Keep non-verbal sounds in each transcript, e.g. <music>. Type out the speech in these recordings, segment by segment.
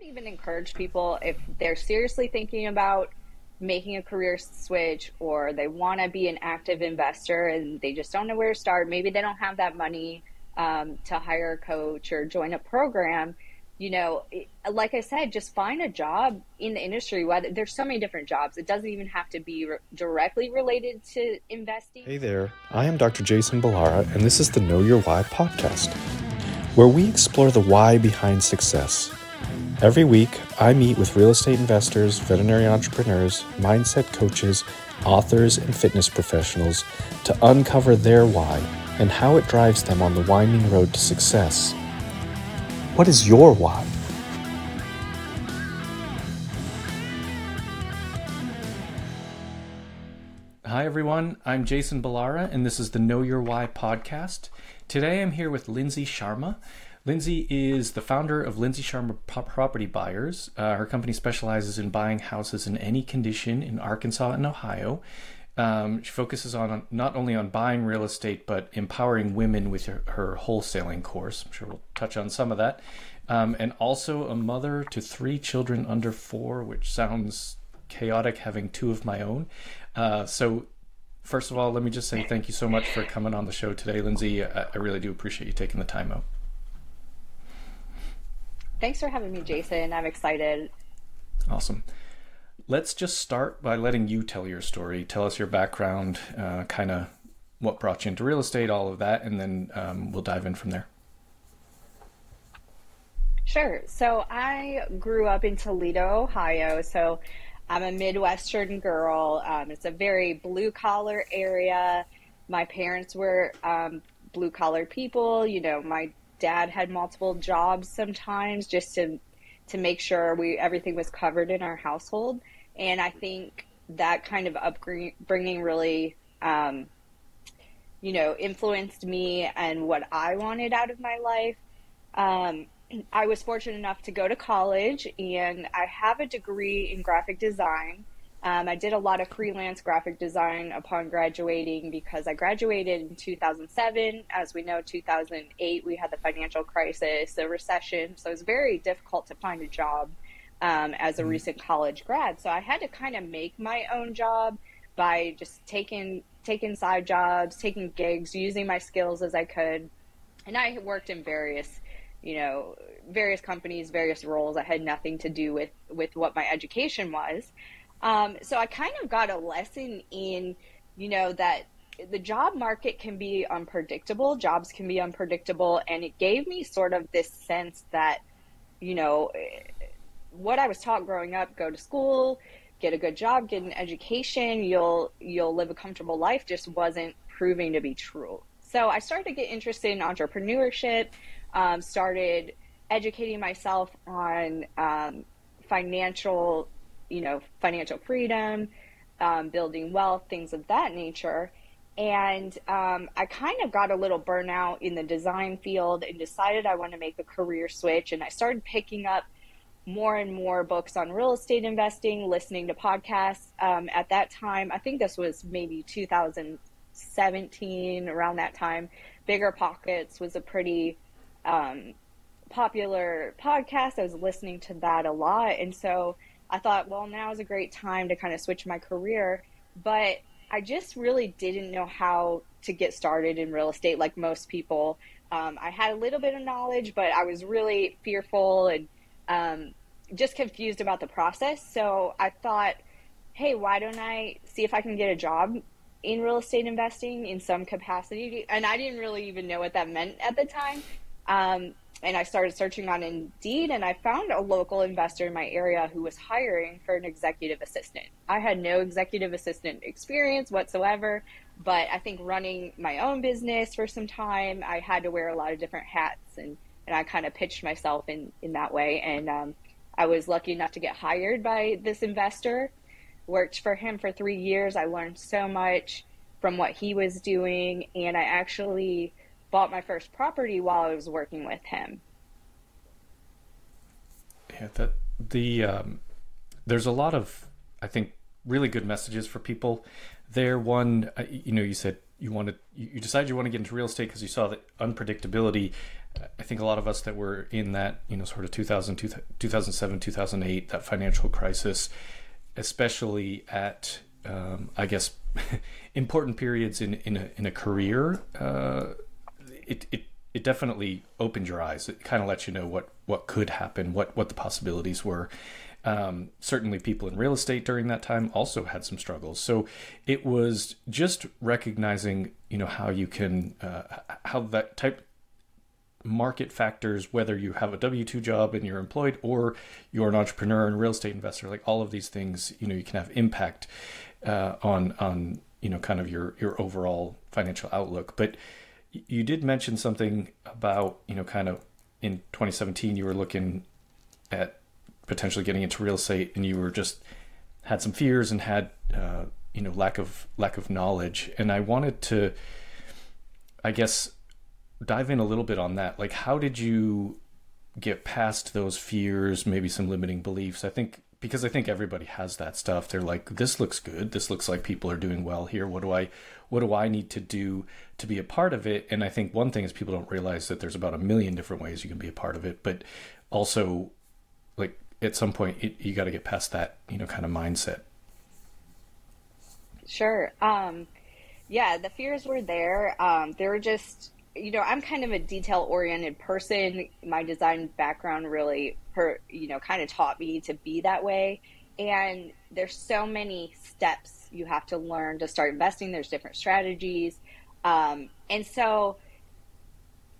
would even encourage people if they're seriously thinking about making a career switch or they want to be an active investor and they just don't know where to start. Maybe they don't have that money um, to hire a coach or join a program. You know, like I said, just find a job in the industry. There's so many different jobs, it doesn't even have to be re- directly related to investing. Hey there, I am Dr. Jason Ballara, and this is the Know Your Why podcast, where we explore the why behind success Every week, I meet with real estate investors, veterinary entrepreneurs, mindset coaches, authors, and fitness professionals to uncover their why and how it drives them on the winding road to success. What is your why? Hi, everyone. I'm Jason Ballara, and this is the Know Your Why podcast. Today I'm here with Lindsay Sharma. Lindsay is the founder of Lindsay Sharma Property Buyers. Uh, her company specializes in buying houses in any condition in Arkansas and Ohio. Um, she focuses on not only on buying real estate but empowering women with her, her wholesaling course. I'm sure we'll touch on some of that. Um, and also a mother to three children under four, which sounds chaotic having two of my own. Uh, so, first of all, let me just say thank you so much for coming on the show today, Lindsay. I, I really do appreciate you taking the time out. Thanks for having me, Jason. I'm excited. Awesome. Let's just start by letting you tell your story. Tell us your background, uh, kind of what brought you into real estate, all of that, and then um, we'll dive in from there. Sure. So I grew up in Toledo, Ohio. So I'm a Midwestern girl. Um, it's a very blue collar area. My parents were um, blue collar people. You know, my dad had multiple jobs sometimes just to to make sure we everything was covered in our household. And I think that kind of upbringing really, um, you know, influenced me and what I wanted out of my life. Um, I was fortunate enough to go to college, and I have a degree in graphic design. Um, I did a lot of freelance graphic design upon graduating because I graduated in 2007. As we know, 2008, we had the financial crisis, the recession. So it was very difficult to find a job um, as a mm-hmm. recent college grad. So I had to kind of make my own job by just taking taking side jobs, taking gigs, using my skills as I could. And I worked in various, you know, various companies, various roles. I had nothing to do with with what my education was. Um, so I kind of got a lesson in, you know, that the job market can be unpredictable, jobs can be unpredictable, and it gave me sort of this sense that, you know, what I was taught growing up, go to school, get a good job, get an education, you'll you'll live a comfortable life just wasn't proving to be true. So I started to get interested in entrepreneurship, um, started educating myself on um, financial you know, financial freedom, um, building wealth, things of that nature. And um, I kind of got a little burnout in the design field and decided I want to make a career switch. And I started picking up more and more books on real estate investing, listening to podcasts. Um, at that time, I think this was maybe 2017, around that time. Bigger Pockets was a pretty um, popular podcast. I was listening to that a lot. And so I thought, well, now is a great time to kind of switch my career. But I just really didn't know how to get started in real estate like most people. Um, I had a little bit of knowledge, but I was really fearful and um, just confused about the process. So I thought, hey, why don't I see if I can get a job in real estate investing in some capacity? And I didn't really even know what that meant at the time. Um, and I started searching on Indeed and I found a local investor in my area who was hiring for an executive assistant. I had no executive assistant experience whatsoever, but I think running my own business for some time, I had to wear a lot of different hats and, and I kind of pitched myself in, in that way. And um, I was lucky enough to get hired by this investor, worked for him for three years. I learned so much from what he was doing, and I actually bought my first property while I was working with him. Yeah, that the um, there's a lot of I think really good messages for people. There, one, uh, you know, you said you wanted you decided you want to get into real estate because you saw the unpredictability. I think a lot of us that were in that, you know, sort of 2000, 2007, 2008, that financial crisis, especially at, um, I guess, <laughs> important periods in, in, a, in a career, uh, it, it, it definitely opened your eyes. It kind of lets you know what, what could happen, what, what the possibilities were. Um, certainly, people in real estate during that time also had some struggles. So it was just recognizing, you know, how you can, uh, how that type market factors, whether you have a W 2 job and you're employed or you're an entrepreneur and real estate investor, like all of these things, you know, you can have impact uh, on, on, you know, kind of your, your overall financial outlook. But you did mention something about, you know, kind of in 2017, you were looking at potentially getting into real estate and you were just had some fears and had, uh, you know, lack of, lack of knowledge. And I wanted to, I guess, dive in a little bit on that. Like, how did you get past those fears, maybe some limiting beliefs? I think because I think everybody has that stuff. They're like, this looks good. This looks like people are doing well here. What do I, what do I need to do to be a part of it? And I think one thing is people don't realize that there's about a million different ways you can be a part of it, but also, like at some point, it, you got to get past that, you know, kind of mindset. Sure. Um, yeah, the fears were there. Um, they were just you know, I'm kind of a detail oriented person. My design background really, per, you know, kind of taught me to be that way. And there's so many steps you have to learn to start investing. There's different strategies. Um, and so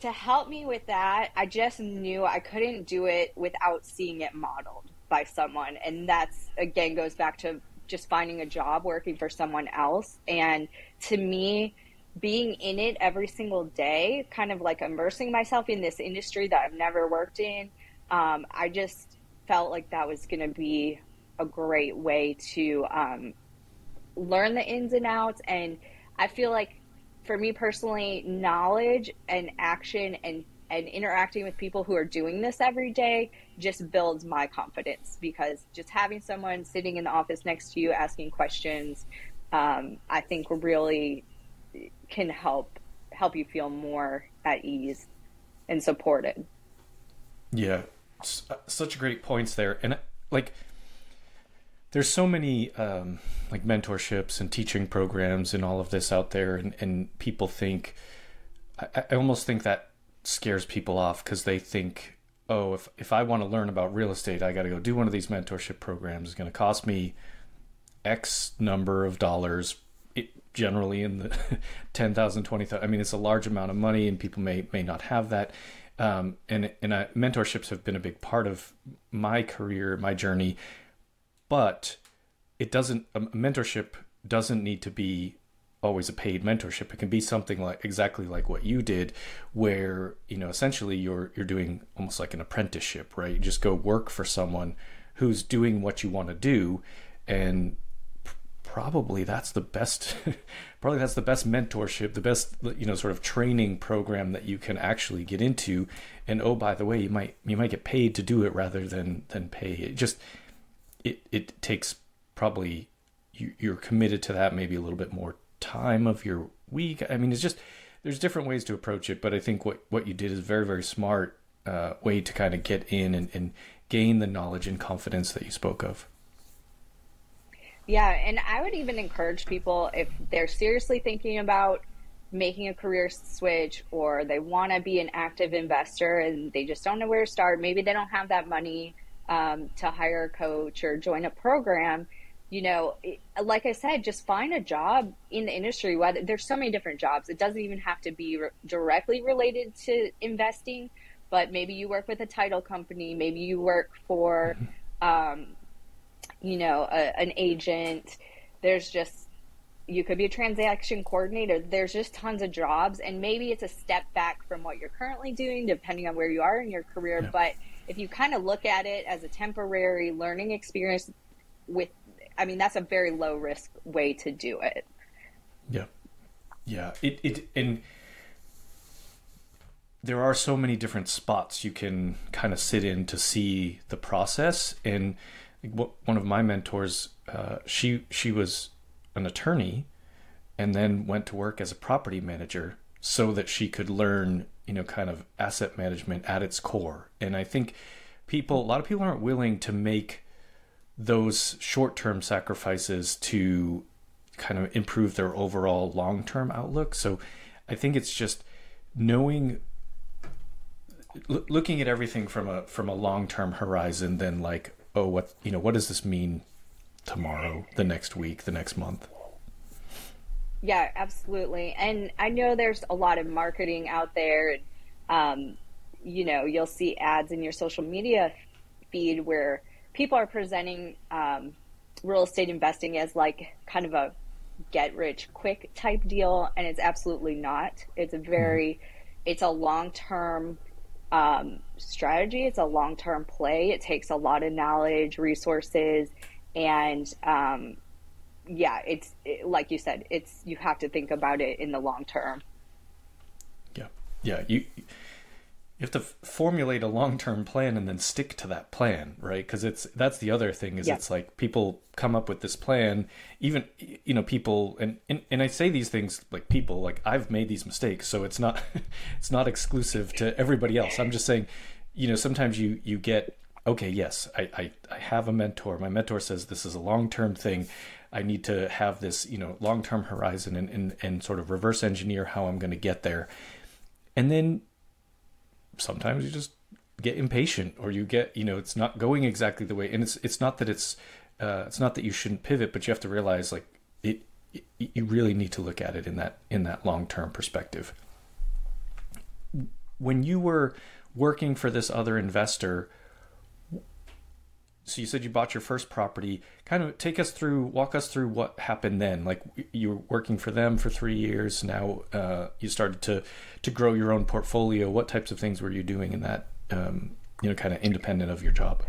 to help me with that, I just knew I couldn't do it without seeing it modeled by someone. And that's, again, goes back to just finding a job working for someone else. And to me, being in it every single day, kind of like immersing myself in this industry that I've never worked in, um, I just felt like that was going to be a great way to um, learn the ins and outs. And I feel like for me personally, knowledge and action and and interacting with people who are doing this every day just builds my confidence because just having someone sitting in the office next to you asking questions, um, I think really can help help you feel more at ease and supported. Yeah, uh, such great points there, and like there's so many um, like mentorships and teaching programs and all of this out there, and, and people think I, I almost think that scares people off because they think, oh, if if I want to learn about real estate, I got to go do one of these mentorship programs. It's going to cost me X number of dollars generally in the <laughs> 10,000, 20,000. I mean, it's a large amount of money and people may, may not have that. Um, and and uh, mentorships have been a big part of my career, my journey, but it doesn't, a mentorship doesn't need to be always a paid mentorship. It can be something like exactly like what you did, where you know essentially you're you're doing almost like an apprenticeship, right? You just go work for someone who's doing what you want to do, and probably that's the best <laughs> probably that's the best mentorship the best you know sort of training program that you can actually get into. And oh by the way you might you might get paid to do it rather than than pay. It just it it takes probably you, you're committed to that maybe a little bit more time of your week. I mean it's just there's different ways to approach it but i think what what you did is very very smart uh, way to kind of get in and, and gain the knowledge and confidence that you spoke of yeah, and I would even encourage people if they're seriously thinking about making a career switch or they want to be an active investor and they just don't know where to start. Maybe they don't have that money um, to hire a coach or join a program. You know, like I said, just find a job in the industry. Whether there's so many different jobs, it doesn't even have to be re- directly related to investing. But maybe you work with a title company. Maybe you work for mm-hmm. um, you know, a, an agent. There's just you could be a transaction coordinator. There's just tons of jobs, and maybe it's a step back from what you're currently doing, depending on where you are in your career. Yeah. But if you kind of look at it as a temporary learning experience, with, I mean, that's a very low risk way to do it. Yeah, yeah. It it and there are so many different spots you can kind of sit in to see the process and one of my mentors, uh, she she was an attorney, and then went to work as a property manager so that she could learn, you know, kind of asset management at its core. And I think people, a lot of people aren't willing to make those short term sacrifices to kind of improve their overall long term outlook. So I think it's just knowing looking at everything from a from a long term horizon then like oh what you know what does this mean tomorrow the next week the next month? Yeah absolutely. And i know there's a lot of marketing out there. Um, you know you'll see ads in your social media feed where people are presenting um, real estate investing as like kind of a get rich quick type deal and it's absolutely not. It's a very mm-hmm. it's a long term um, strategy. It's a long term play. It takes a lot of knowledge resources and um, yeah it's it, like you said it's you have to think about it in the long term. Yeah. Yeah you you have to f- formulate a long-term plan and then stick to that plan right? Because it's that's the other thing is yeah. it's like people come up with this plan even you know people and, and and i say these things like people like i've made these mistakes so it's not <laughs> it's not exclusive to everybody else. I'm just saying you know sometimes you you get okay yes i i, I have a mentor. My mentor says this is a long-term thing. I need to have this you know long-term horizon and and, and sort of reverse engineer how i'm going to get there. And then sometimes you just get impatient or you get you know it's not going exactly the way and it's it's not that it's uh, it's not that you shouldn't pivot but you have to realize like it, it you really need to look at it in that in that long term perspective. When you were working for this other investor so you said you bought your first property. Kind of take us through walk us through what happened then. Like you were working for them for three years. Now uh, you started to to grow your own portfolio. What types of things were you doing in that um, you know kind of independent of your job?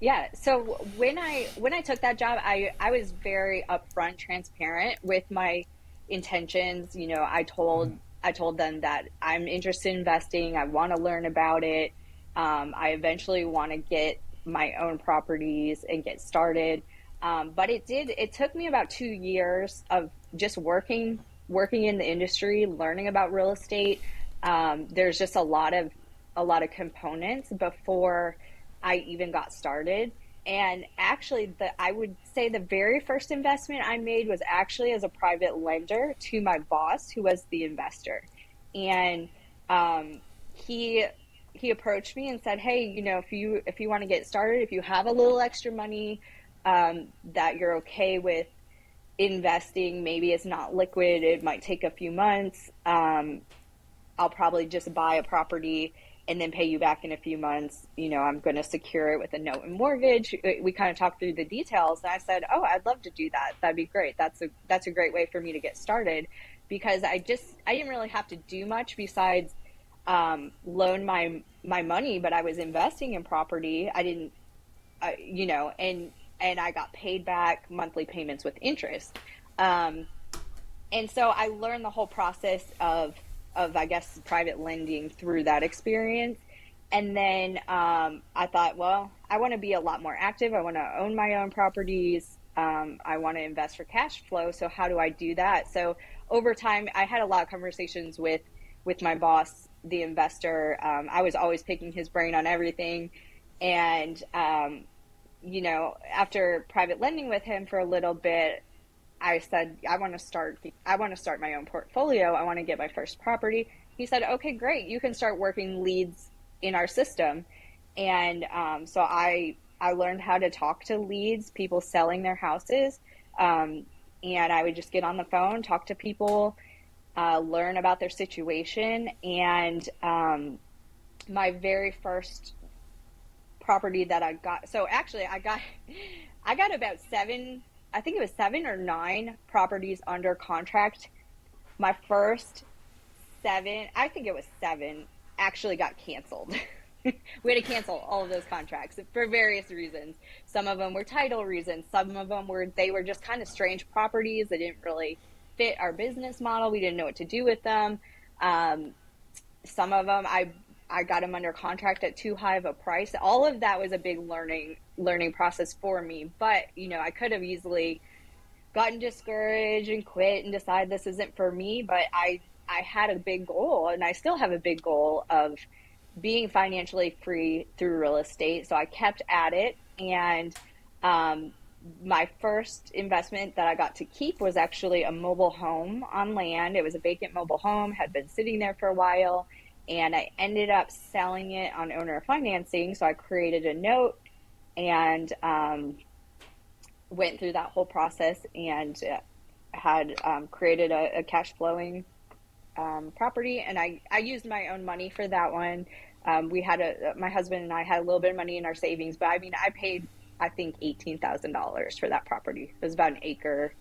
Yeah. So when i when i took that job i i was very upfront transparent with my intentions. You know i told mm. i told them that i'm interested in investing. I want to learn about it. Um, i eventually want to get my own properties and get started. Um, but it did. It took me about two years of just working working in the industry, learning about real estate. Um, there's just a lot of a lot of components before I even got started. And actually, the I would say the very first investment I made was actually as a private lender to my boss, who was the investor, and um, he he approached me and said, "Hey, you know, if you if you want to get started, if you have a little extra money um, that you're okay with investing, maybe it's not liquid, it might take a few months. Um, I'll probably just buy a property and then pay you back in a few months. You know, I'm going to secure it with a note and mortgage. We kind of talked through the details, and I said, "Oh, I'd love to do that. That'd be great. That's a that's a great way for me to get started." Because I just I didn't really have to do much besides um, loan my my money, but I was investing in property. I didn't, uh, you know, and and I got paid back monthly payments with interest. Um, and so I learned the whole process of of I guess private lending through that experience. And then um, I thought, well, I want to be a lot more active. I want to own my own properties. Um, I want to invest for cash flow. So how do I do that? So over time, I had a lot of conversations with with my boss the investor. Um, I was always picking his brain on everything. And, um, you know, after private lending with him for a little bit, I said, I want to start, I want to start my own portfolio. I want to get my first property. He said, okay, great. You can start working leads in our system. And um, so I, I learned how to talk to leads, people selling their houses. Um, and I would just get on the phone, talk to people, uh, learn about their situation. And um, my very first property that I got, so actually, I got, <laughs> I got about seven, I think it was seven or nine properties under contract. My first seven, I think it was seven, actually got canceled. <laughs> we had to cancel all of those contracts for various reasons. Some of them were title reasons. Some of them were they were just kind of strange properties. They didn't really fit our business model. We didn't know what to do with them. Um, some of them, I I got them under contract at too high of a price. All of that was a big learning learning process for me. But you know, I could have easily gotten discouraged and quit and decide this isn't for me. But I I had a big goal, and I still have a big goal of being financially free through real estate. So I kept at it, and um, my first investment that I got to keep was actually a mobile home on land. It was a vacant mobile home, had been sitting there for a while, and I ended up selling it on owner financing. So I created a note and um, went through that whole process and uh, had um, created a, a, cash flowing um, property. And I, I used my own money for that one. Um, we had a, my husband and I had a little bit of money in our savings, but I mean, I paid I think $18,000 for that property. It was about an acre.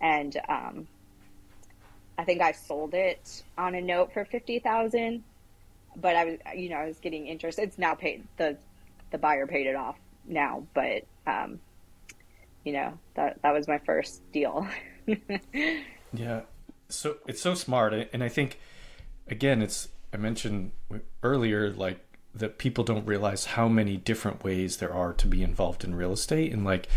And um, I think I sold it on a note for 50000 but I was, you know, I was getting interest. It's now paid, the, the buyer paid it off now, but, um, you know, that, that was my first deal. <laughs> yeah. So it's so smart. And I think, again, it's, I mentioned earlier, like that people don't realize how many different ways there are to be involved in real estate and like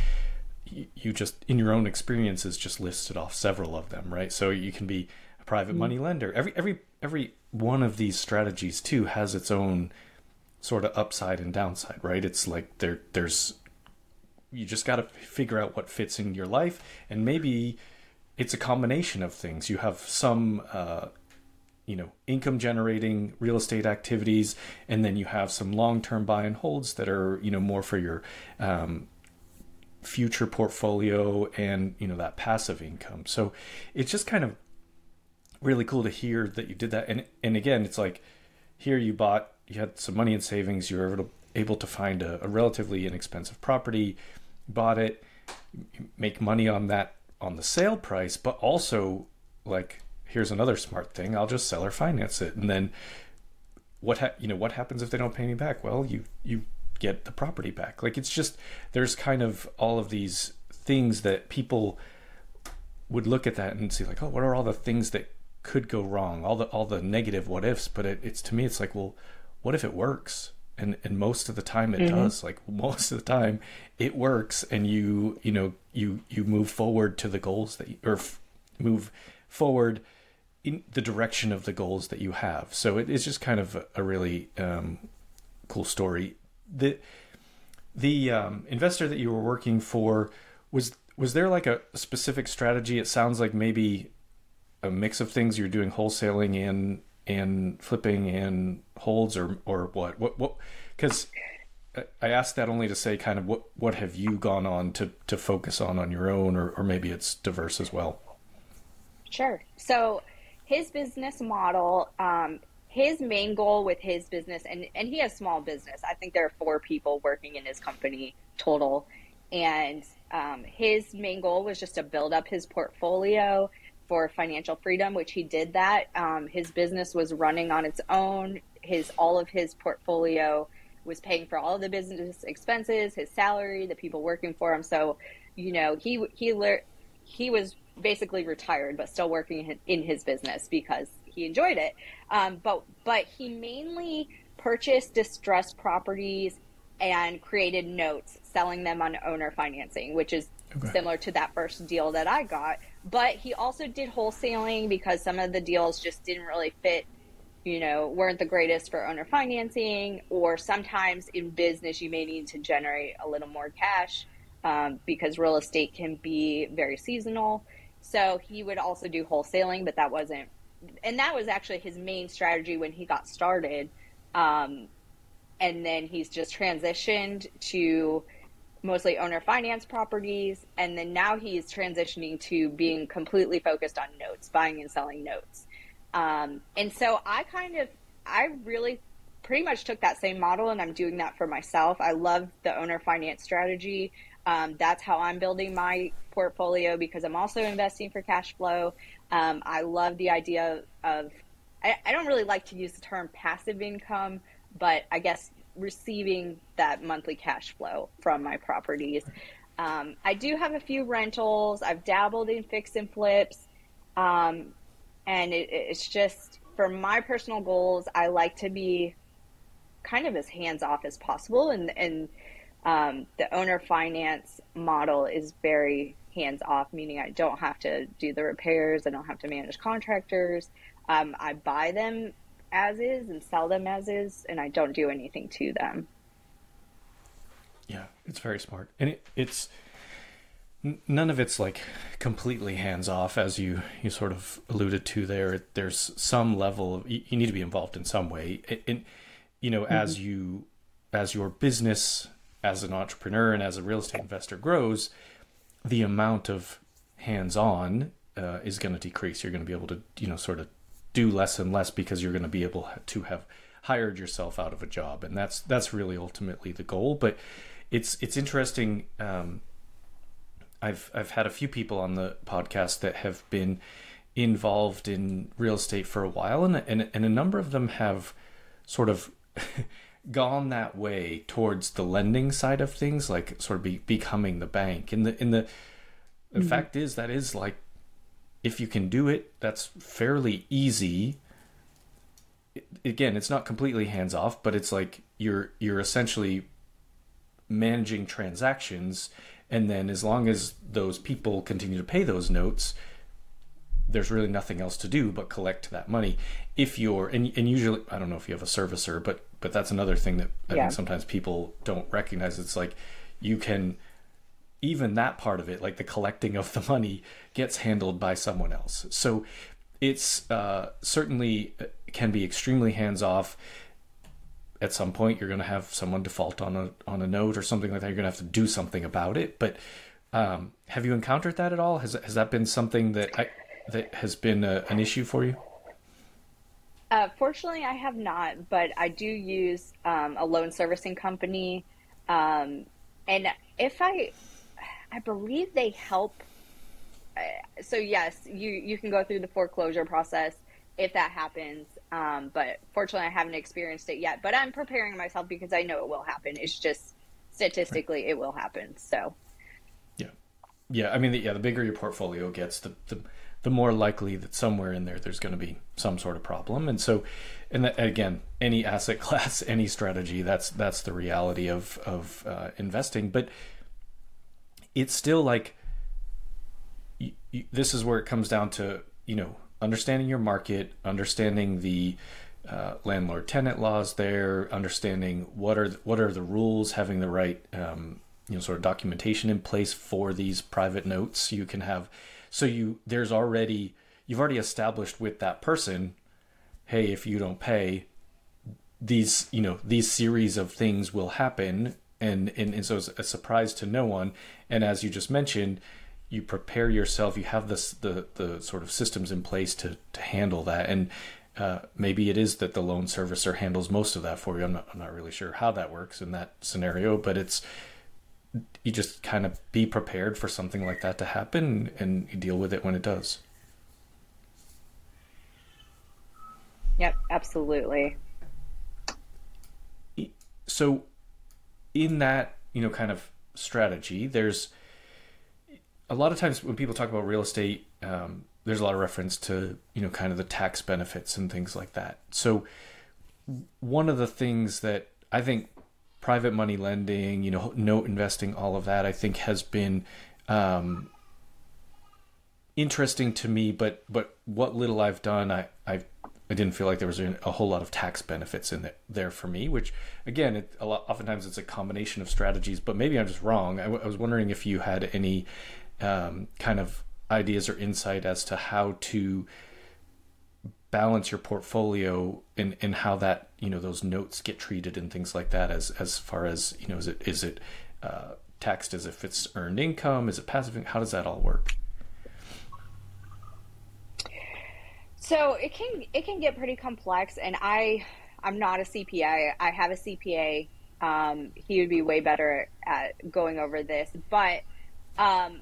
you just in your own experiences just listed off several of them right? So you can be a private mm-hmm. money lender. Every every every one of these strategies too has its own sort of upside and downside right? It's like there there's you just got to figure out what fits in your life and maybe it's a combination of things. You have some uh, you know income generating real estate activities and then you have some long-term buy and holds that are you know more for your um, future portfolio and you know that passive income. So it's just kind of really cool to hear that you did that. And and again it's like here you bought you had some money in savings you were able to, able to find a, a relatively inexpensive property bought it make money on that on the sale price but also like here's another smart thing i'll just sell or finance it. And then what ha- you know what happens if they don't pay me back? Well you you get the property back. Like it's just there's kind of all of these things that people would look at that and see like oh what are all the things that could go wrong? All the all the negative what ifs but it, it's to me it's like well what if it works? And and most of the time it mm-hmm. does. Like most of the time it works and you you know you you move forward to the goals that you, or f- move forward in the direction of the goals that you have. So it is just kind of a, really um, cool story. The the um, investor that you were working for was was there like a specific strategy? It sounds like maybe a mix of things. You're doing wholesaling and and flipping and holds, or or what? What what? Because I asked that only to say kind of what what have you gone on to to focus on on your own, or or maybe it's diverse as well. Sure. So his business model, um, his main goal with his business, and, and he has small business. I think there are four people working in his company total. And um, his main goal was just to build up his portfolio for financial freedom, which he did that. Um, his business was running on its own. His all of his portfolio was paying for all of the business expenses, his salary, the people working for him. So, you know, he he he was basically retired, but still working in his business because he enjoyed it. Um, but but he mainly purchased distressed properties and created notes, selling them on owner financing, which is okay. similar to that first deal that I got. But he also did wholesaling because some of the deals just didn't really fit you know, weren't the greatest for owner financing, or sometimes in business you may need to generate a little more cash um, because real estate can be very seasonal. So he would also do wholesaling, but that wasn't, and that was actually his main strategy when he got started. Um, and then he's just transitioned to mostly owner finance properties. And then now he's transitioning to being completely focused on notes, buying and selling notes. Um, and so I kind of, I really pretty much took that same model and I'm doing that for myself. I love the owner finance strategy. Um, that's how I'm building my portfolio because I'm also investing for cash flow. Um, I love the idea of, I, I, don't really like to use the term passive income, but I guess receiving that monthly cash flow from my properties. Um, I do have a few rentals. I've dabbled in fix and flips. Um, and it, it's just for my personal goals, I like to be kind of as hands off as possible and, and um, the owner finance model is very hands off, meaning I don't have to do the repairs, I don't have to manage contractors. Um, I buy them as is and sell them as is, and I don't do anything to them. Yeah, it's very smart, and it, it's none of it's like completely hands off, as you you sort of alluded to there. There's some level of you, need to be involved in some way, and you know, mm-hmm. as you as your business as an entrepreneur and as a real estate investor grows, the amount of hands on uh, is going to decrease. You're going to be able to you know sort of do less and less because you're going to be able to have hired yourself out of a job, and that's that's really ultimately the goal. But it's it's interesting. Um, I've I've had a few people on the podcast that have been involved in real estate for a while, and and, and a number of them have sort of <laughs> gone that way towards the lending side of things, like sort of be, becoming the bank. And the in the the mm-hmm. fact is that is like if you can do it, that's fairly easy. again, it's not completely hands off, but it's like you're you're essentially managing transactions and then as long as those people continue to pay those notes there's really nothing else to do but collect that money if you're and, and usually i don't know if you have a servicer but but that's another thing that i yeah. think sometimes people don't recognize it's like you can even that part of it like the collecting of the money gets handled by someone else so it's uh, certainly uh, can be extremely hands off at some point you're going to have someone default on a on a note or something like that. You're going to have to do something about it. But um, have you encountered that at all? Has has that been something that I, that has been a, an issue for you? Uh, fortunately, I have not, but I do use um, a loan servicing company, um, and if I, I believe they help. Uh, so yes, you you can go through the foreclosure process if that happens. Um, but fortunately, I haven't experienced it yet. But I'm preparing myself because I know it will happen. It's just statistically, it will happen. So, yeah, yeah. I mean, yeah, the bigger your portfolio gets, the, the the more likely that somewhere in there there's going to be some sort of problem. And so, and again, any asset <laughs> class, any strategy, that's that's the reality of of uh, investing. But it's still like this is where it comes down to you know understanding your market, understanding the uh, landlord tenant laws there, understanding what are what are the rules, having the right um, you know sort of documentation in place for these private notes. You can have so you there's already you've already established with that person, hey, if you don't pay, these you know these series of things will happen, and and, and so it's a surprise to no one. And as you just mentioned, you prepare yourself you have this the the sort of systems in place to to handle that. And uh, maybe it is that the loan servicer handles most of that for you. I'm not, I'm not really sure how that works in that scenario but it's you just kind of be prepared for something like that to happen and you deal with it when it does yep absolutely so in that you know kind of strategy there's a lot of times when people talk about real estate, um, there's a lot of reference to you know kind of the tax benefits and things like that. So one of the things that I think private money lending, you know, note investing, all of that, I think has been um, interesting to me. But but what little I've done, I I I didn't feel like there was a, whole lot of tax benefits in there, there for me. Which again, it, a lot oftentimes it's a combination of strategies. But maybe I'm just wrong. I, w- I was wondering if you had any um, kind of ideas or insight as to how to balance your portfolio and, and how that you know those notes get treated and things like that as as far as you know is it is it uh, taxed as if it's earned income? Is it passive how does that all work? So it can it can get pretty complex and i i'm not a cpa i have a cpa um, he would be way better at going over this but um,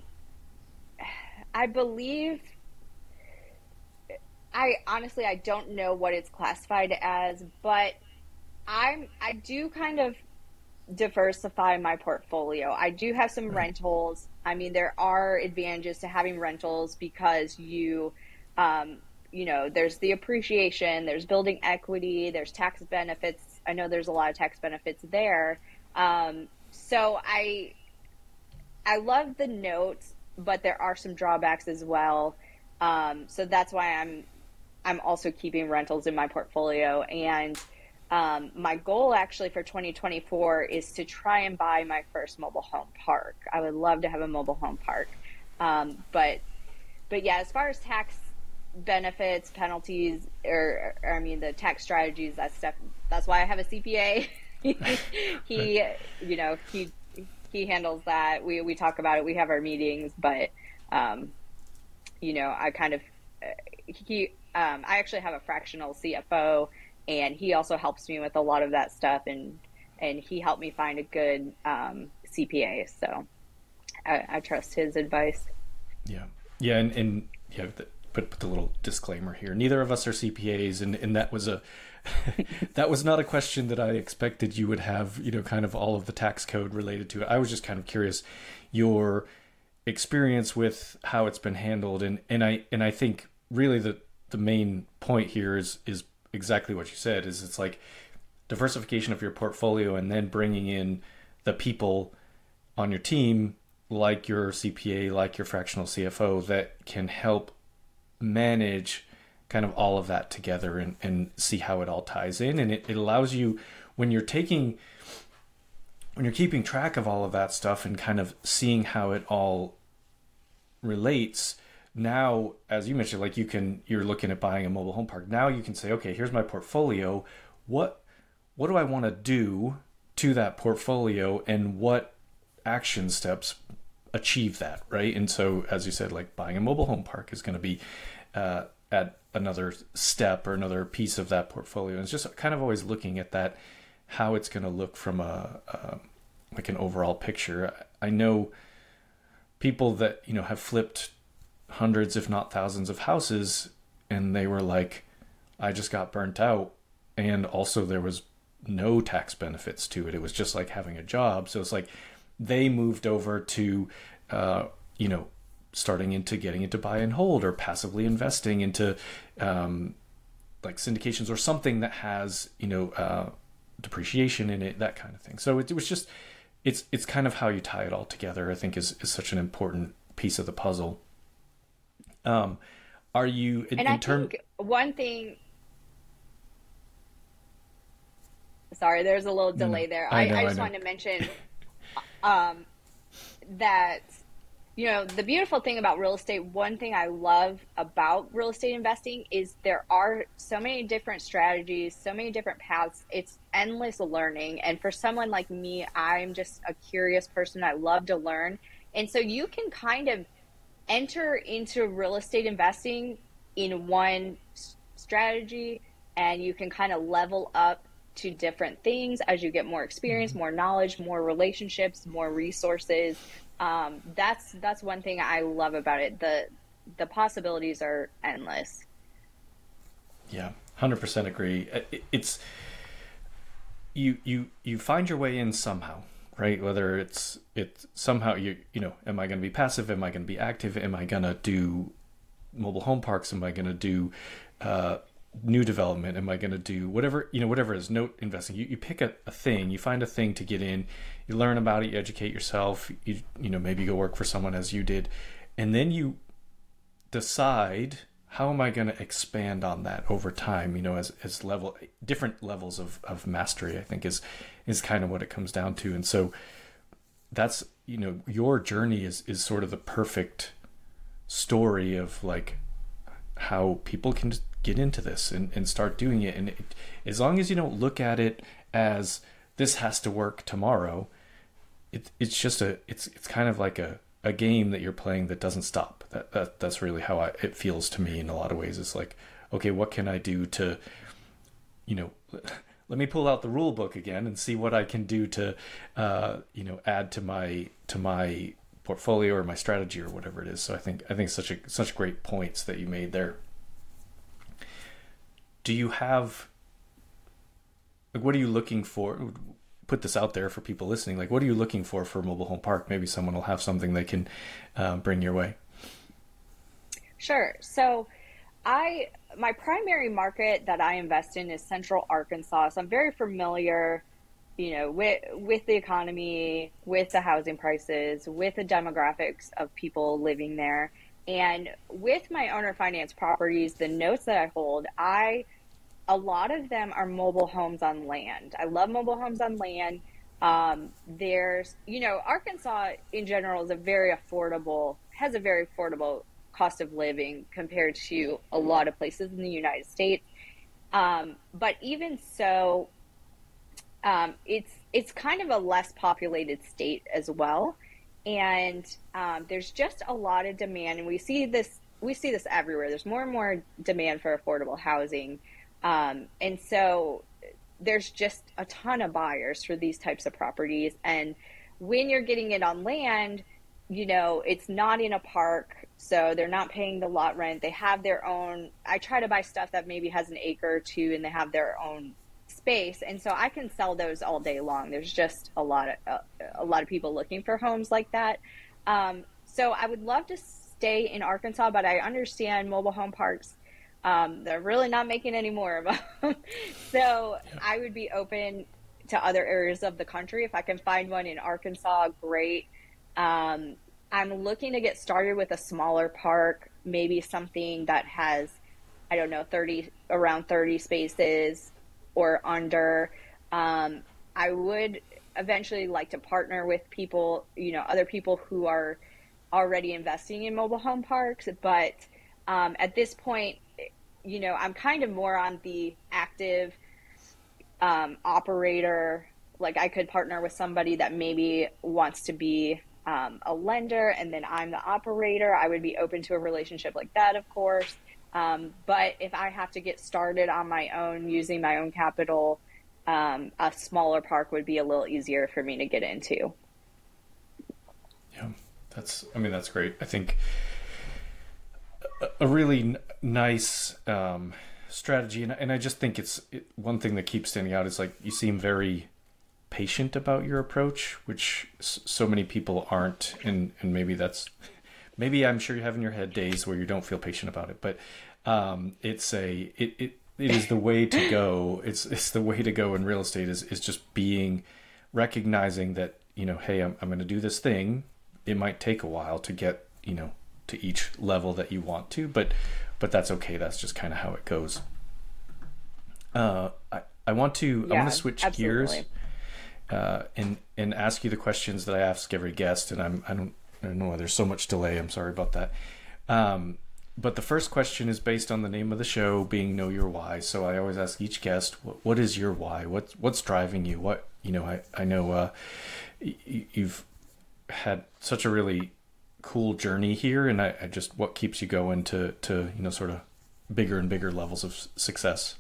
I believe I honestly I don't know what it's classified as, but I'm I do kind of diversify my portfolio. I do have some rentals. I mean, there are advantages to having rentals because you um, you know, there's the appreciation, there's building equity, there's tax benefits. I know there's a lot of tax benefits there. Um, so I I love the notes but there are some drawbacks as well. Um, so that's why I'm I'm also keeping rentals in my portfolio. And um, my goal actually for 2024 is to try and buy my first mobile home park. I would love to have a mobile home park. Um, but, but yeah, as far as tax benefits, penalties, or, or, I mean, the tax strategies, that stuff, that's why I have a CPA. <laughs> he, you know, he, he handles that. We, we talk about it. We have our meetings, but, um, you know, I kind of, he, um, I actually have a fractional CFO and he also helps me with a lot of that stuff and, and he helped me find a good, um, CPA. So I, I, trust his advice. Yeah. Yeah. And, and yeah, the, put, put the little disclaimer here. Neither of us are CPAs and, and that was a, <laughs> that was not a question that I expected you would have, you know, kind of all of the tax code related to it. I was just kind of curious your experience with how it's been handled and and I and I think really the the main point here is is exactly what you said is it's like diversification of your portfolio and then bringing in the people on your team like your CPA like your fractional CFO that can help manage kind of all of that together and, and see how it all ties in. And it, it allows you, when you're taking, when you're keeping track of all of that stuff and kind of seeing how it all relates, now, as you mentioned, like you can, you're looking at buying a mobile home park. Now you can say, okay, here's my portfolio. What, what do I want to do to that portfolio and what action steps achieve that, right? And so, as you said, like buying a mobile home park is going to be uh, at another step or another piece of that portfolio. And it's just kind of always looking at that, how it's going to look from a, a like an overall picture. I know people that you know have flipped hundreds, if not thousands, of houses, and they were like, "I just got burnt out," and also there was no tax benefits to it. It was just like having a job. So it's like they moved over to, uh, you know, starting into getting into buy and hold or passively investing into um, like syndications or something that has you know uh, depreciation in it that kind of thing so it, it, was just it's it's kind of how you tie it all together i think is, is such an important piece of the puzzle um are you in, and I term- think one thing sorry there's a little delay there i, I, know, I just I wanted to mention <laughs> um that you know, the beautiful thing about real estate, one thing I love about real estate investing is there are so many different strategies, so many different paths. It's endless learning. And for someone like me, I'm just a curious person. I love to learn. And so you can kind of enter into real estate investing in one strategy and you can kind of level up to different things as you get more experience, mm-hmm. more knowledge, more relationships, more resources um, that's that's one thing I love about it. the The possibilities are endless. Yeah, hundred percent agree. It's you you you find your way in somehow, right? Whether it's it's somehow you you know, am I going to be passive? Am I going to be active? Am I going to do mobile home parks? Am I going to do uh, new development? Am I going to do whatever you know, whatever it is note investing? You you pick a, a thing, you find a thing to get in you learn about it, you educate yourself, you you know maybe go work for someone as you did, and then you decide how am I going to expand on that over time? You know, as as level different levels of of mastery, I think is is kind of what it comes down to, and so that's you know your journey is is sort of the perfect story of like how people can get into this and, and start doing it and it, as long as you don't look at it as this has to work tomorrow it, it's just a it's it's kind of like a, a game that you're playing that doesn't stop. That, that that's really how I, it feels to me in a lot of ways. It's like, okay, what can I do to, you know, <laughs> let me pull out the rule book again and see what I can do to, uh, you know, add to my to my portfolio or my strategy or whatever it is. So I think I think such a such great points that you made there. Do you have like what are you looking for? put this out there for people listening. Like, what are you looking for for mobile home park? Maybe someone will have something they can uh, bring your way. Sure. So, I my primary market that I invest in is Central Arkansas. So I'm very familiar, you know, with with the economy, with the housing prices, with the demographics of people living there. And with my owner finance properties, the notes that I hold, I a lot of them are mobile homes on land. I love mobile homes on land. Um, there's, you know, Arkansas in general is a very affordable, has a very affordable cost of living compared to a lot of places in the United States. Um, but even so, um, it's it's kind of a less populated state as well, and um, there's just a lot of demand, and we see this we see this everywhere. There's more and more demand for affordable housing, um, and so there's just a ton of buyers for these types of properties. And when you're getting it on land, you know it's not in a park so they're not paying the lot rent. They have their own. I try to buy stuff that maybe has an acre or two, and they have their own space, and so I can sell those all day long. There's just a lot of uh, a lot of people looking for homes like that. Um, so I would love to stay in Arkansas, but I understand mobile home parks. Um, they're really not making any more of them. <laughs> so yeah. I would be open to other areas of the country if I can find one in Arkansas. Great. Um, I'm looking to get started with a smaller park, maybe something that has, I don't know, 30 around 30 spaces or under. Um, I would eventually like to partner with people, you know, other people who are already investing in mobile home parks. But um, at this point, you know, I'm kind of more on the active um, operator. Like I could partner with somebody that maybe wants to be um, a lender and then I'm the operator, I would be open to a relationship like that, of course. Um, but if I have to get started on my own using my own capital, um, a smaller park would be a little easier for me to get into. Yeah, that's, I mean, that's great. I think a, really n- nice um, strategy, and, and I just think it's it, one thing that keeps standing out is like you seem very patient about your approach, which so many people aren't, and and maybe that's maybe I'm sure you have in your head days where you don't feel patient about it, but um, it's a it, it it is the way to <laughs> go. It's it's the way to go in real estate is is just being recognizing that you know, hey, I'm I'm going to do this thing. It might take a while to get you know to each level that you want to, but but that's okay. That's just kind of how it goes. Uh, I I want to yeah, I want to switch absolutely. gears uh, and and ask you the questions that I ask every guest. And I'm I don't I don't know why there's so much delay. I'm sorry about that. Um, but the first question is based on the name of the show being know your why. So I always ask each guest, what, what is your why? What's what's driving you? What you know? I I know uh, y- you've had such a really cool journey here, and I, I just what keeps you going to to you know sort of bigger and bigger levels of success.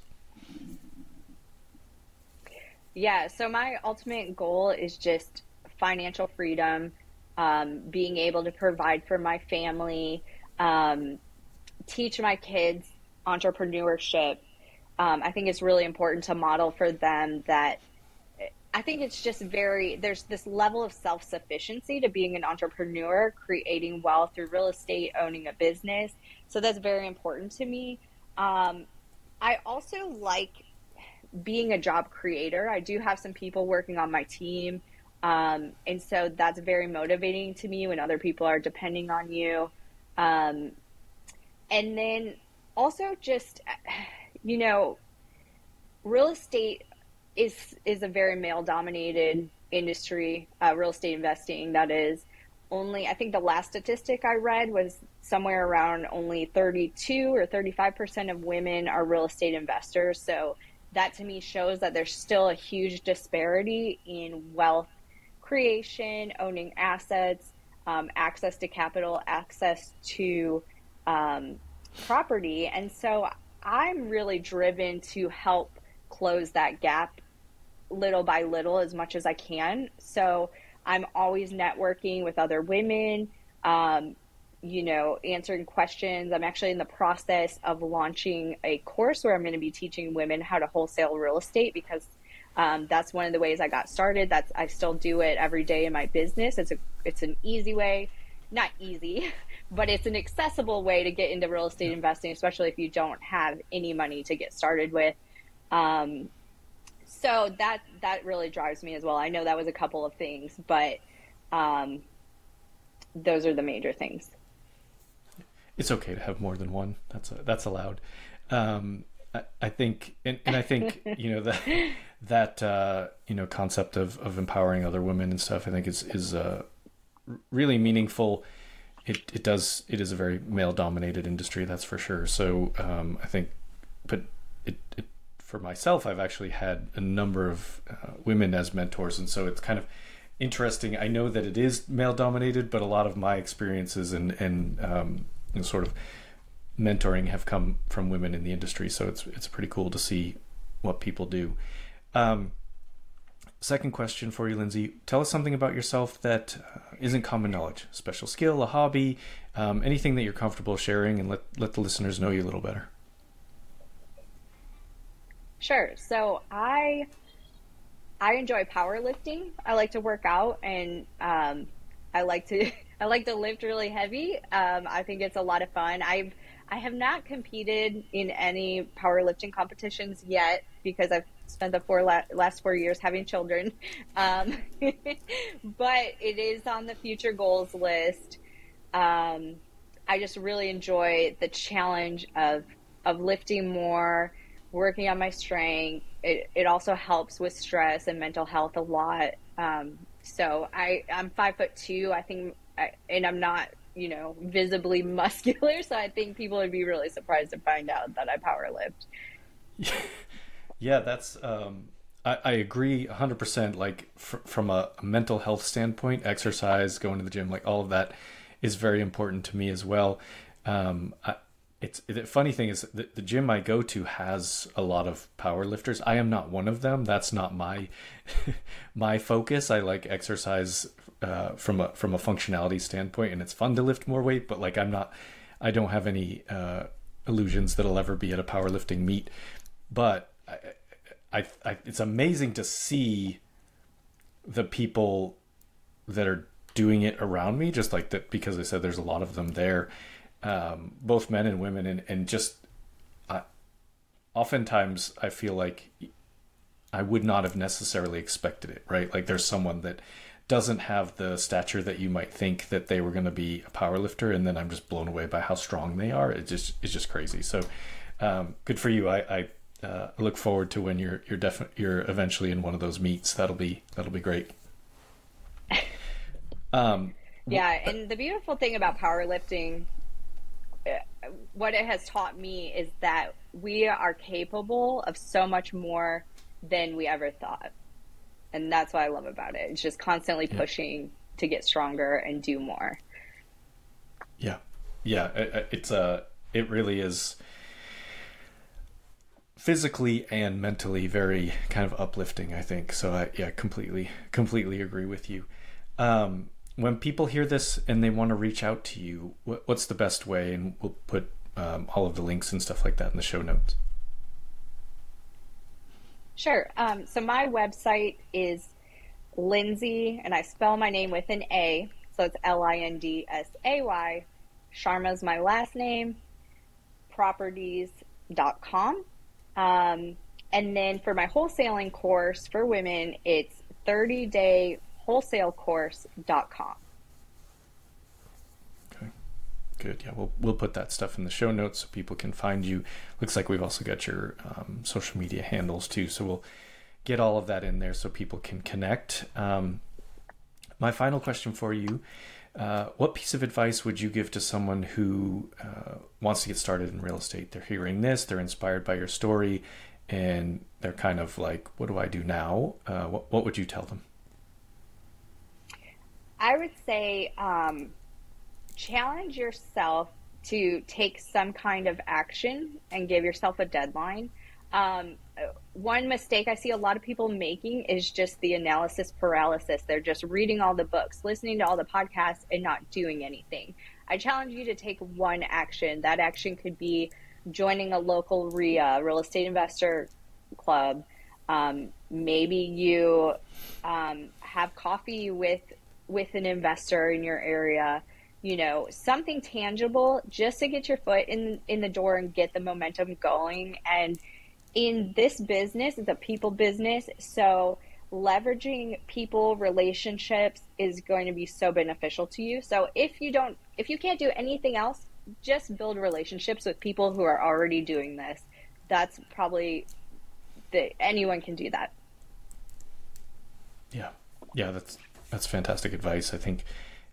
Yeah, so my ultimate goal is just financial freedom, um, being able to provide for my family, um, teach my kids entrepreneurship. Um, I think it's really important to model for them that I think it's just very, there's this level of self sufficiency to being an entrepreneur, creating wealth through real estate, owning a business. So that's very important to me. Um, I also like being a job creator. I do have some people working on my team. Um, and so that's very motivating to me when other people are depending on you. Um, and then also just, <sighs> you know, real estate is, is a very male dominated industry, uh, real estate investing. That is only, I think the last statistic I read was somewhere around only 32 or 35% of women are real estate investors. So that to me shows that there's still a huge disparity in wealth creation, owning assets, um, access to capital, access to um, property. And so I'm really driven to help close that gap little by little as much as I can. So I'm always networking with other women, um, you know, answering questions. I'm actually in the process of launching a course where I'm going to be teaching women how to wholesale real estate because um, that's one of the ways I got started. That's I still do it every day in my business. It's a it's an easy way, not easy, <laughs> but it's an accessible way to get into real estate investing, especially if you don't have any money to get started with. Um, so that that really drives me as well. I know that was a couple of things, but um, those are the major things. It's okay to have more than one. That's a, that's allowed. Um, I, I think, and, and I think <laughs> you know that that uh, you know concept of, of empowering other women and stuff. I think is is uh, really meaningful. It it does it is a very male dominated industry, that's for sure. So um, I think, but it, it for myself, I've actually had a number of uh, women as mentors, and so it's kind of interesting. I know that it is male dominated, but a lot of my experiences and and um, sort of mentoring have come from women in the industry. So it's it's pretty cool to see what people do. Um, second question for you, Lindsay. Tell us something about yourself that uh, not common knowledge, special skill, a hobby, um, anything that you're comfortable sharing, and let let the listeners know you a little better. Sure. So I I enjoy powerlifting. I like to work out, and um, I like to I like to lift really heavy. Um, I think it's a lot of fun. I've I have not competed in any powerlifting competitions yet because I've spent the four la- last four years having children. <laughs> Um, <laughs> but it is on the future goals list. Um, I just really enjoy the challenge of of lifting more, working on my strength, it, it also helps with stress and mental health a lot. Um, so I, I'm five foot two, I think, I, and I'm not, you know, visibly <laughs> muscular. So I think people would be really surprised to find out that I power lift. <laughs> Yeah, that's, um, I, I agree 100%. Like fr- from a, mental health standpoint, exercise, going to the gym, like all of that is very important to me as well. Um, I, it's the funny thing is the, the gym I go to has a lot of power lifters. I am not one of them. That's not my <laughs> my focus. I like exercise uh, from a from a functionality standpoint, and it's fun to lift more weight. But like I'm not, I don't have any uh, illusions that I'll ever be at a powerlifting meet. But I, I, I, it's amazing to see the people that are doing it around me. Just like that, because I said there's a lot of them there um, both men and women, and and just uh, oftentimes I feel like I would not have necessarily expected it. Right, like there's someone that doesn't have the stature that you might think that they were going to be a power lifter, and then I'm just blown away by how strong they are. It just it's just crazy. So um, good for you. I, I uh, look forward to when you're you're definitely you're eventually in one of those meets. That'll be that'll be great. <laughs> Um, yeah, and the beautiful thing about powerlifting what it has taught me is that we are capable of so much more than we ever thought. And that's what I love about it. It's just constantly yeah. pushing to get stronger and do more. Yeah. Yeah, it's a uh, it really is physically and mentally very kind of uplifting, I think. So I yeah, completely completely agree with you. Um when people hear this and they want to reach out to you, what, what's the best way? And we'll put um, all of the links and stuff like that in the show notes. Sure. Um, so my website is Lindsay, and I spell my name with an A, so it's L I N D S A Y. Sharma's my last name. Properties.com. Um, and then for my wholesaling course for women, it's 30 day wholesalecourse.com. Okay. Good. Yeah, we'll we'll put that stuff in the show notes so people can find you. Looks like we've also got your um, social media handles too, so we'll get all of that in there so people can connect. Um, my final question for you: uh, What piece of advice would you give to someone who uh, wants to get started in real estate? They're hearing this, they're inspired by your story, and they're kind of like, "What do I do now?" Uh, what What would you tell them? I would say um, challenge yourself to take some kind of action and give yourself a deadline. Um, one mistake I see a lot of people making is just the analysis paralysis. They're just reading all the books, listening to all the podcasts, and not doing anything. I challenge you to take one action. That action could be joining a local REIA, real estate investor club. Um, maybe you um, have coffee with with an investor in your area you know something tangible just to get your foot in in the door and get the momentum going and in this business it's a people business so leveraging people relationships is going to be so beneficial to you so if you don't if you can't do anything else just build relationships with people who are already doing this. That's probably that anyone can do that. Yeah, yeah, that's that's fantastic advice. I think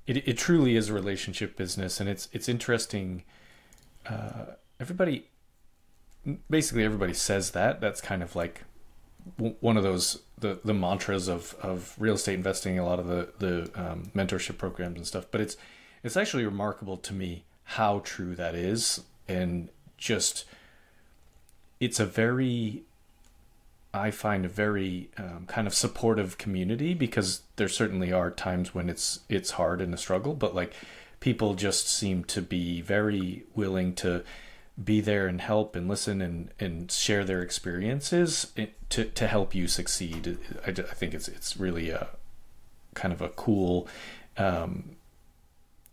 it it truly is a relationship business, and it's it's interesting. Uh, everybody, basically, everybody says that. That's kind of like one of those the the mantras of of real estate investing. A lot of the the um, mentorship programs and stuff, but it's it's actually remarkable to me how true that is, and just it's a very I find a very um, kind of supportive community because there certainly are times when it's it's hard and a struggle, but like people just seem to be very willing to be there and help and listen and, and share their experiences to, to help you succeed. I, I think it's it's really a kind of a cool um,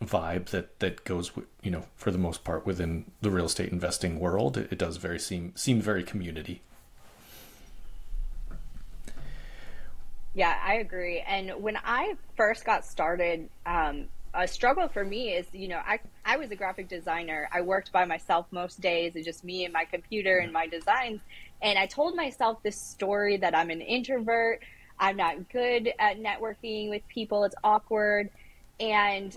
vibe that that goes you know for the most part within the real estate investing world. It, it does very seem seem very community. Yeah, I agree. And when I first got started, um, a struggle for me is, you know, I, I was a graphic designer. I worked by myself most days. It's just me and my computer and my designs. And I told myself this story that I'm an introvert. I'm not good at networking with people. It's awkward. And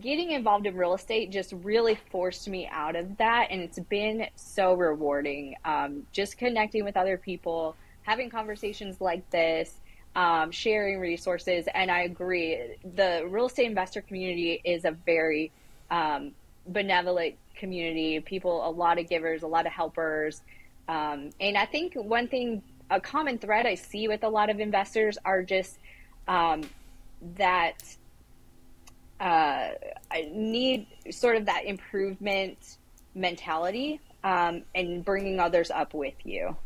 getting involved in real estate just really forced me out of that. And it's been so rewarding. Um, just connecting with other people, having conversations like this um, sharing resources. And I agree, the real estate investor community is a very um, benevolent community. People, a lot of givers, a lot of helpers. Um, and I think one thing, a common thread I see with a lot of investors are just um, that uh, need sort of that improvement mentality um, and bringing others up with you.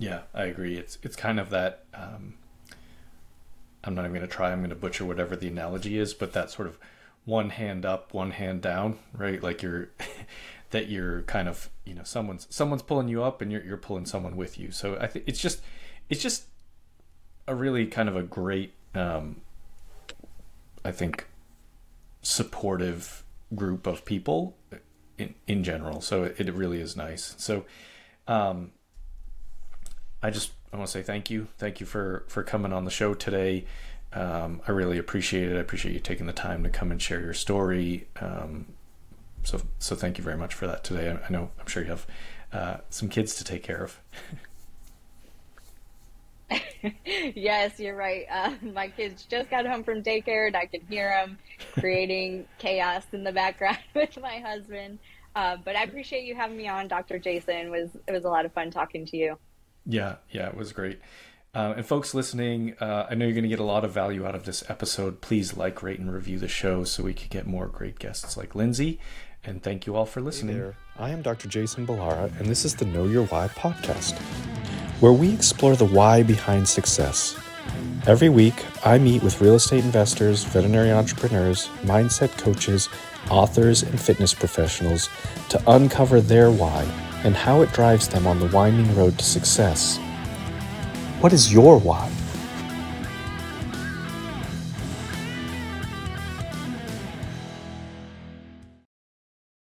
Yeah, I agree. It's it's kind of that. Um, I'm not even going to try. I'm going to butcher whatever the analogy is, but that sort of one hand up, one hand down, right? Like you're <laughs> that you're kind of you know someone's someone's pulling you up and you're you're pulling someone with you. So I think it's just it's just a really kind of a great um, I think supportive group of people in in general. So it, it really is nice. So um, I just I want to say thank you. Thank you for for coming on the show today. Um, I really appreciate it. I appreciate you taking the time to come and share your story. Um, so so thank you very much for that today. I, I know I'm sure you have uh, some kids to take care of. <laughs> yes, you're right. Uh, my kids just got home from daycare, and I can hear them creating <laughs> chaos in the background <laughs> with my husband. Uh, but I appreciate you having me on, Dr. Jason. It was it was a lot of fun talking to you. Yeah, yeah, it was great. Uh, and folks listening, uh, I know you're going to get a lot of value out of this episode. Please like, rate, and review the show so we can get more great guests like Lindsay. And thank you all for listening. Hey there. I am Dr. Jason Balara, and this is the Know Your Why podcast, where we explore the why behind success. Every week, I meet with real estate investors, veterinary entrepreneurs, mindset coaches, authors, and fitness professionals to uncover their why and how it drives them on the winding road to success. What is your why?